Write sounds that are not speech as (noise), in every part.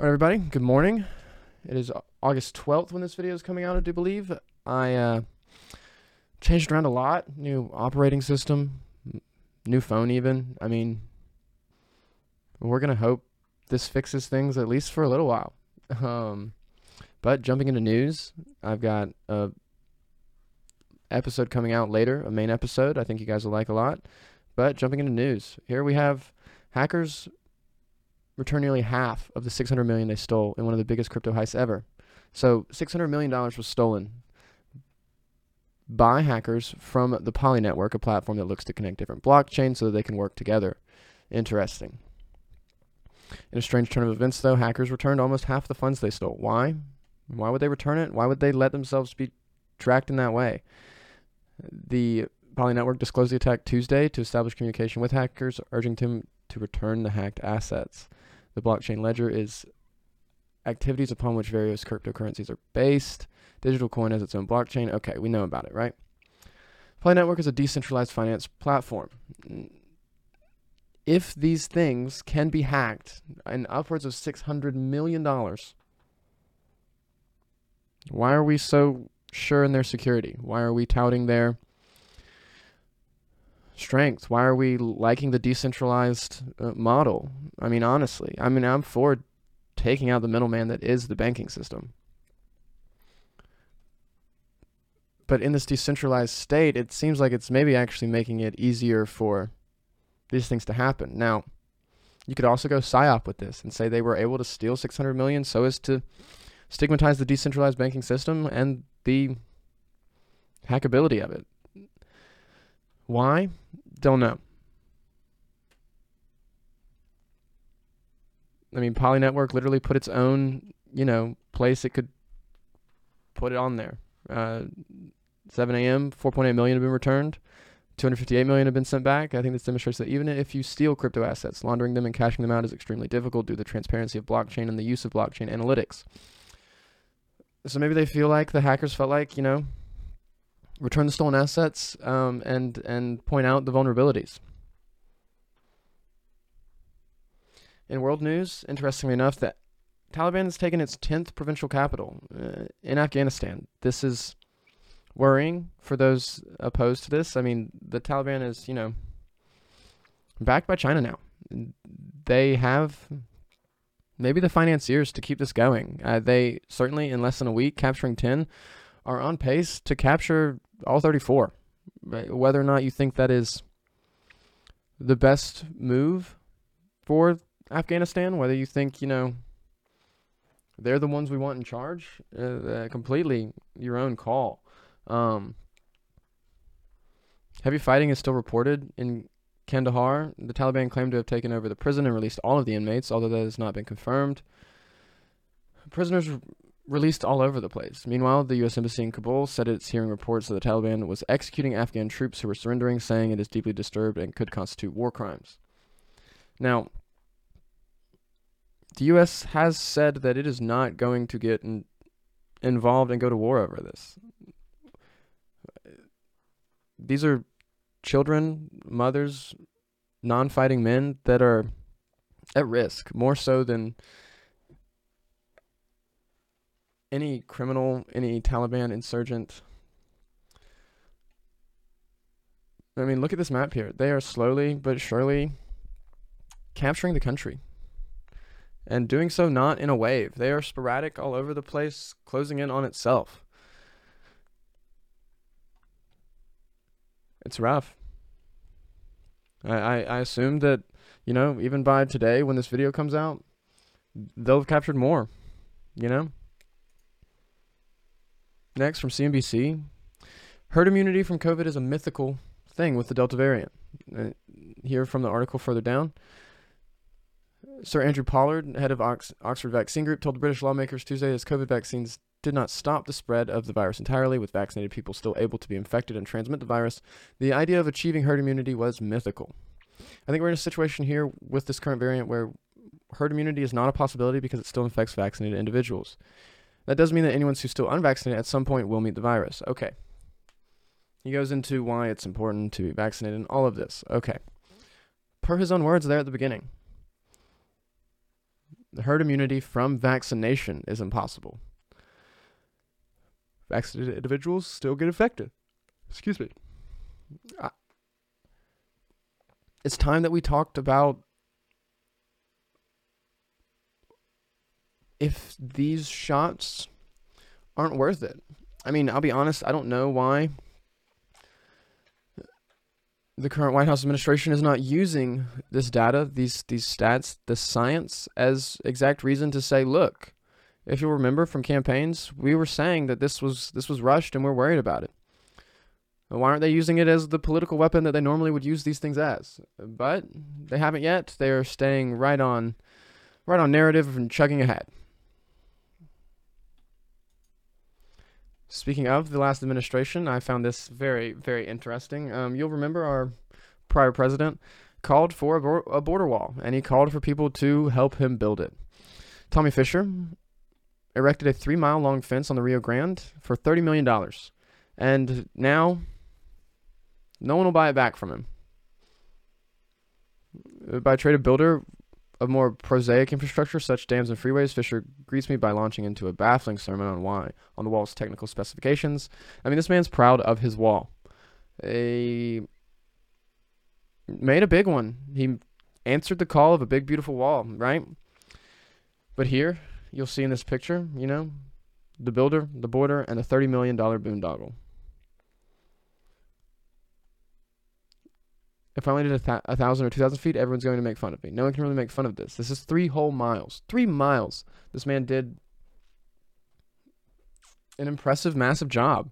All right, everybody. Good morning. It is August 12th when this video is coming out, I do believe. I uh, changed around a lot. New operating system, new phone, even. I mean, we're going to hope this fixes things at least for a little while. (laughs) Um, but jumping into news, I've got a episode coming out later, a main episode I think you guys will like a lot. But jumping into news, here we have hackers return nearly half of the 600 million they stole in one of the biggest crypto heists ever. So 600 million dollars was stolen by hackers from the Poly network, a platform that looks to connect different blockchains so that they can work together. Interesting. In a strange turn of events, though, hackers returned almost half the funds they stole. Why? Why would they return it? Why would they let themselves be tracked in that way? The Poly Network disclosed the attack Tuesday to establish communication with hackers, urging them to return the hacked assets. The blockchain ledger is activities upon which various cryptocurrencies are based. Digital coin has its own blockchain. Okay, we know about it, right? Poly Network is a decentralized finance platform if these things can be hacked and upwards of $600 million, why are we so sure in their security? Why are we touting their strength? Why are we liking the decentralized uh, model? I mean, honestly, I mean, I'm for taking out the middleman that is the banking system. But in this decentralized state, it seems like it's maybe actually making it easier for these things to happen. Now, you could also go psyop with this and say they were able to steal 600 million so as to stigmatize the decentralized banking system and the hackability of it. Why? Don't know. I mean, Poly Network literally put its own, you know, place it could put it on there. Uh, 7 a.m., 4.8 million have been returned. 258 million have been sent back. I think this demonstrates that even if you steal crypto assets, laundering them and cashing them out is extremely difficult due to the transparency of blockchain and the use of blockchain analytics. So maybe they feel like the hackers felt like, you know, return the stolen assets um, and and point out the vulnerabilities. In world news, interestingly enough, the Taliban has taken its 10th provincial capital uh, in Afghanistan. This is worrying for those opposed to this. I mean, the Taliban is, you know, backed by China now. They have maybe the financiers to keep this going. Uh, they certainly, in less than a week, capturing 10, are on pace to capture all 34. Whether or not you think that is the best move for Afghanistan, whether you think, you know, they're the ones we want in charge, uh, uh, completely your own call. Um, heavy fighting is still reported in Kandahar. The Taliban claim to have taken over the prison and released all of the inmates, although that has not been confirmed. Prisoners released all over the place. Meanwhile, the U.S. Embassy in Kabul said it's hearing reports that the Taliban was executing Afghan troops who were surrendering, saying it is deeply disturbed and could constitute war crimes. Now, the U.S. has said that it is not going to get in, involved and go to war over this these are children, mothers, non-fighting men that are at risk more so than any criminal, any Taliban insurgent. I mean, look at this map here. They are slowly but surely capturing the country. And doing so not in a wave. They are sporadic all over the place, closing in on itself. it's rough. I, I, I assume that, you know, even by today when this video comes out, they'll have captured more, you know? Next from CNBC, herd immunity from COVID is a mythical thing with the Delta variant. Uh, here from the article further down. Sir Andrew Pollard, head of Ox- Oxford Vaccine Group, told British lawmakers Tuesday as COVID vaccines did not stop the spread of the virus entirely, with vaccinated people still able to be infected and transmit the virus. The idea of achieving herd immunity was mythical. I think we're in a situation here with this current variant where herd immunity is not a possibility because it still infects vaccinated individuals. That doesn't mean that anyone who's still unvaccinated at some point will meet the virus. Okay. He goes into why it's important to be vaccinated and all of this. Okay. Per his own words there at the beginning, The herd immunity from vaccination is impossible. Vaccinated individuals still get infected. Excuse me. I, it's time that we talked about if these shots aren't worth it. I mean, I'll be honest, I don't know why the current White House administration is not using this data, these these stats, the science as exact reason to say, look, if you'll remember from campaigns, we were saying that this was this was rushed and we're worried about it. Why aren't they using it as the political weapon that they normally would use these things as? But they haven't yet. They are staying right on right on narrative and chugging ahead. Speaking of the last administration, I found this very, very interesting. Um, you'll remember our prior president called for a, bo- a border wall, and he called for people to help him build it. Tommy Fisher erected a three mile long fence on the Rio Grande for $30 million. And now, no one will buy it back from him. By trade of builder of more prosaic infrastructure, such dams and freeways, Fisher greets me by launching into a baffling sermon on why, on the wall's technical specifications. I mean, this man's proud of his wall. A made a big one. He answered the call of a big, beautiful wall, right? But here, you'll see in this picture, you know, the builder, the border, and a $30 million boondoggle. If I only did a, th- a thousand or two thousand feet, everyone's going to make fun of me. No one can really make fun of this. This is three whole miles. Three miles. This man did an impressive, massive job.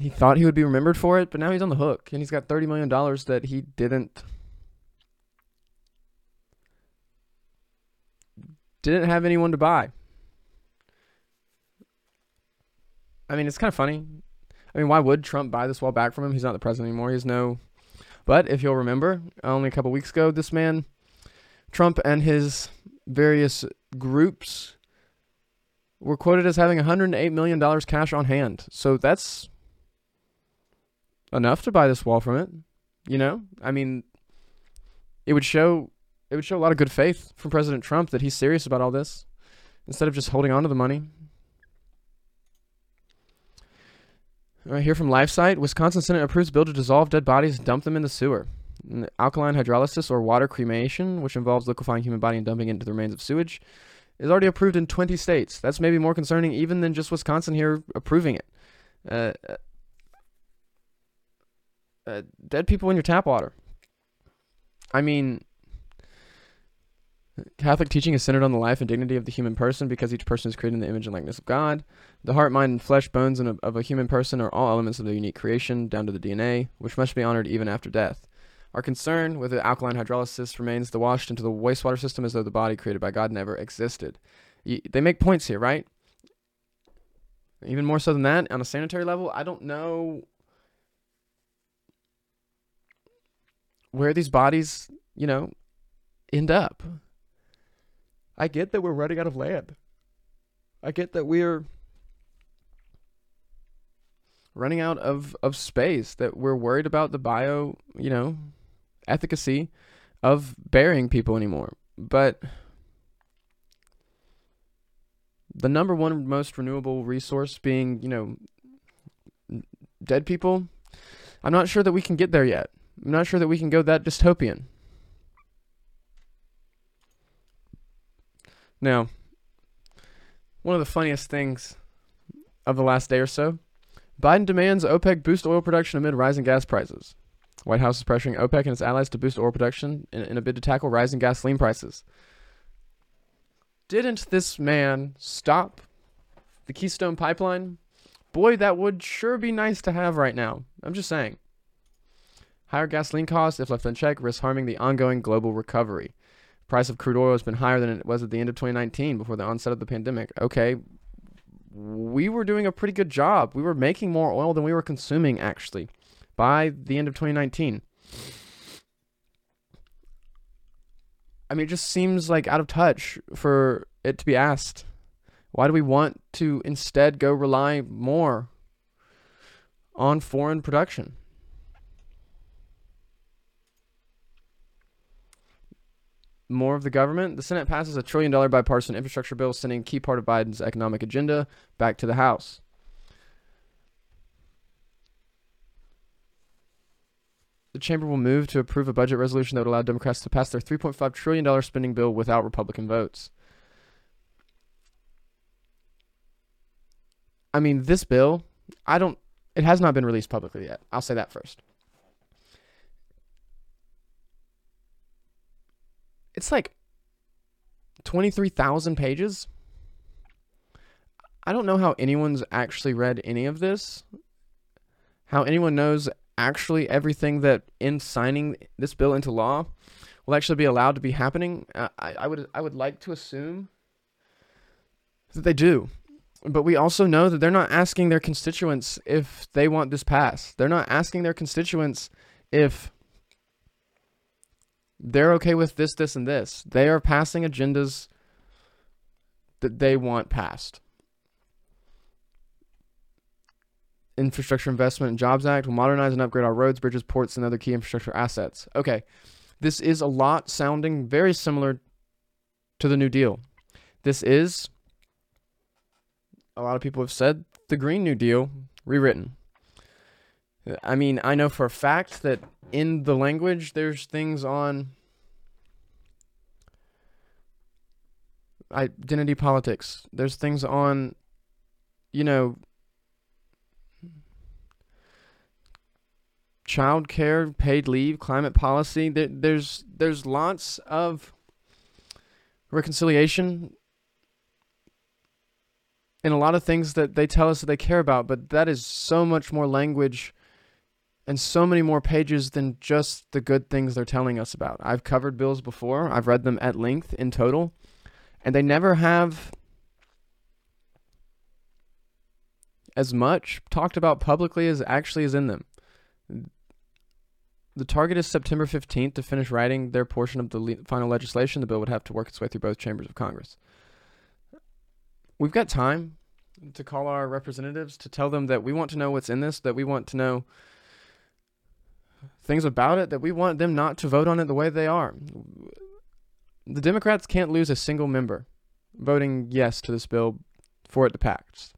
He thought he would be remembered for it, but now he's on the hook, and he's got thirty million dollars that he didn't didn't have anyone to buy. I mean, it's kind of funny. I mean, why would Trump buy this wall back from him? He's not the president anymore. He's no. But if you'll remember, only a couple weeks ago, this man, Trump, and his various groups were quoted as having 108 million dollars cash on hand. So that's enough to buy this wall from it. You know, I mean, it would show it would show a lot of good faith from President Trump that he's serious about all this, instead of just holding on to the money. Right here from LifeSite, Wisconsin Senate approves bill to dissolve dead bodies and dump them in the sewer. Alkaline hydrolysis or water cremation, which involves liquefying human body and dumping it into the remains of sewage, is already approved in 20 states. That's maybe more concerning even than just Wisconsin here approving it. Uh, uh, uh dead people in your tap water. I mean, Catholic teaching is centered on the life and dignity of the human person because each person is created in the image and likeness of God. The heart, mind, and flesh bones of a human person are all elements of the unique creation, down to the DNA, which must be honored even after death. Our concern with the alkaline hydrolysis remains the washed into the wastewater system as though the body created by God never existed. they make points here, right? Even more so than that, on a sanitary level, I don't know where these bodies, you know, end up. I get that we're running out of land. I get that we're running out of, of space, that we're worried about the bio, you know, efficacy of burying people anymore. But the number one most renewable resource being, you know, dead people, I'm not sure that we can get there yet. I'm not sure that we can go that dystopian. Now, one of the funniest things of the last day or so Biden demands OPEC boost oil production amid rising gas prices. White House is pressuring OPEC and its allies to boost oil production in, in a bid to tackle rising gasoline prices. Didn't this man stop the Keystone Pipeline? Boy, that would sure be nice to have right now. I'm just saying. Higher gasoline costs, if left unchecked, risk harming the ongoing global recovery price of crude oil has been higher than it was at the end of 2019 before the onset of the pandemic. Okay, we were doing a pretty good job. We were making more oil than we were consuming actually by the end of 2019. I mean, it just seems like out of touch for it to be asked. Why do we want to instead go rely more on foreign production? More of the government. The Senate passes a trillion dollar bipartisan infrastructure bill, sending key part of Biden's economic agenda back to the House. The chamber will move to approve a budget resolution that would allow Democrats to pass their $3.5 trillion spending bill without Republican votes. I mean, this bill, I don't, it has not been released publicly yet. I'll say that first. It's like 23,000 pages. I don't know how anyone's actually read any of this. How anyone knows actually everything that in signing this bill into law will actually be allowed to be happening. Uh, I, I would I would like to assume that they do. But we also know that they're not asking their constituents if they want this passed. They're not asking their constituents if they're okay with this, this, and this. They are passing agendas that they want passed. Infrastructure Investment and Jobs Act will modernize and upgrade our roads, bridges, ports, and other key infrastructure assets. Okay, this is a lot sounding very similar to the New Deal. This is, a lot of people have said, the Green New Deal rewritten. I mean, I know for a fact that in the language, there's things on identity politics. There's things on, you know, child care, paid leave, climate policy. There, there's there's lots of reconciliation and a lot of things that they tell us that they care about, but that is so much more language and so many more pages than just the good things they're telling us about. I've covered bills before, I've read them at length in total, and they never have as much talked about publicly as actually is in them. The target is September 15th to finish writing their portion of the le- final legislation. The bill would have to work its way through both chambers of Congress. We've got time to call our representatives to tell them that we want to know what's in this, that we want to know things about it that we want them not to vote on it the way they are. The Democrats can't lose a single member voting yes to this bill for it to pass.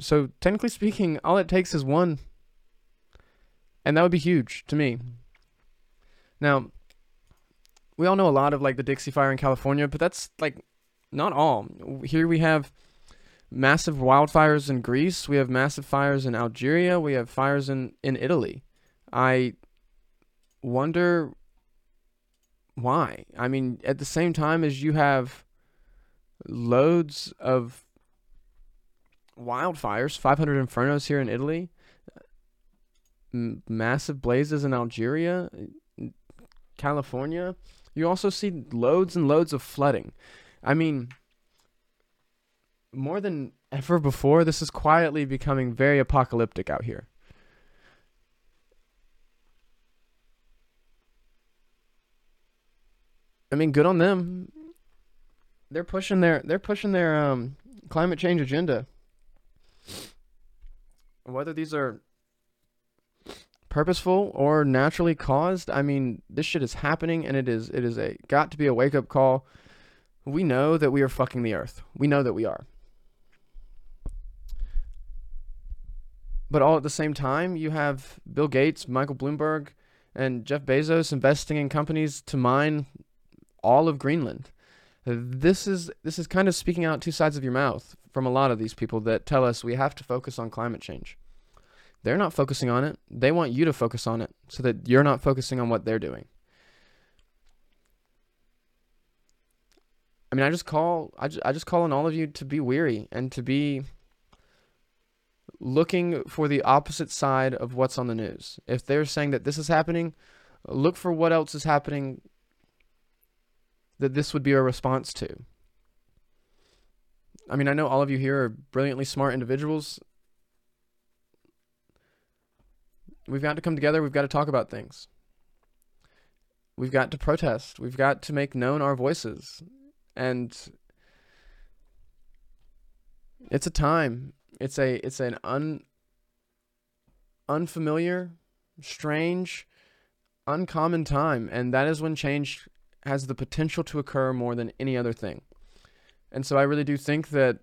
So, technically speaking, all it takes is one. And that would be huge to me. Now, we all know a lot of like the Dixie Fire in California, but that's like not all. Here we have massive wildfires in Greece. We have massive fires in Algeria. We have fires in, in Italy. I wonder why. I mean, at the same time as you have loads of wildfires, 500 infernos here in Italy, m- massive blazes in Algeria, California, you also see loads and loads of flooding. I mean, more than ever before, this is quietly becoming very apocalyptic out here. I mean, good on them. They're pushing their they're pushing their um, climate change agenda. Whether these are purposeful or naturally caused, I mean, this shit is happening, and it is it is a got to be a wake up call. We know that we are fucking the earth. We know that we are. But all at the same time, you have Bill Gates, Michael Bloomberg, and Jeff Bezos investing in companies to mine all of Greenland. This is this is kind of speaking out two sides of your mouth from a lot of these people that tell us we have to focus on climate change. They're not focusing on it. They want you to focus on it so that you're not focusing on what they're doing. I mean, I just call I just, I just call on all of you to be weary and to be looking for the opposite side of what's on the news. If they're saying that this is happening, look for what else is happening that this would be a response to. I mean, I know all of you here are brilliantly smart individuals. We've got to come together. We've got to talk about things. We've got to protest. We've got to make known our voices. And it's a time it's a it's an un unfamiliar, strange, uncommon time, and that is when change has the potential to occur more than any other thing. And so I really do think that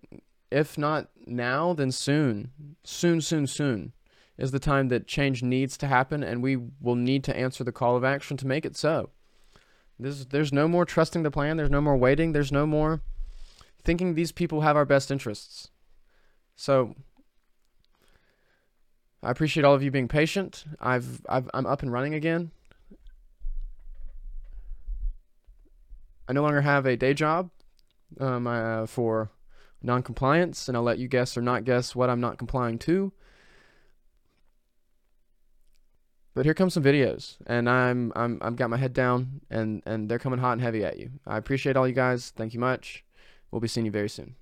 if not now, then soon, soon, soon, soon is the time that change needs to happen, and we will need to answer the call of action to make it so. There's, there's no more trusting the plan. There's no more waiting. There's no more thinking these people have our best interests. So I appreciate all of you being patient. I've, I've I'm up and running again. I no longer have a day job um, uh, for non-compliance, and I'll let you guess or not guess what I'm not complying to. But here comes some videos, and I'm I'm I've got my head down, and and they're coming hot and heavy at you. I appreciate all you guys. Thank you much. We'll be seeing you very soon.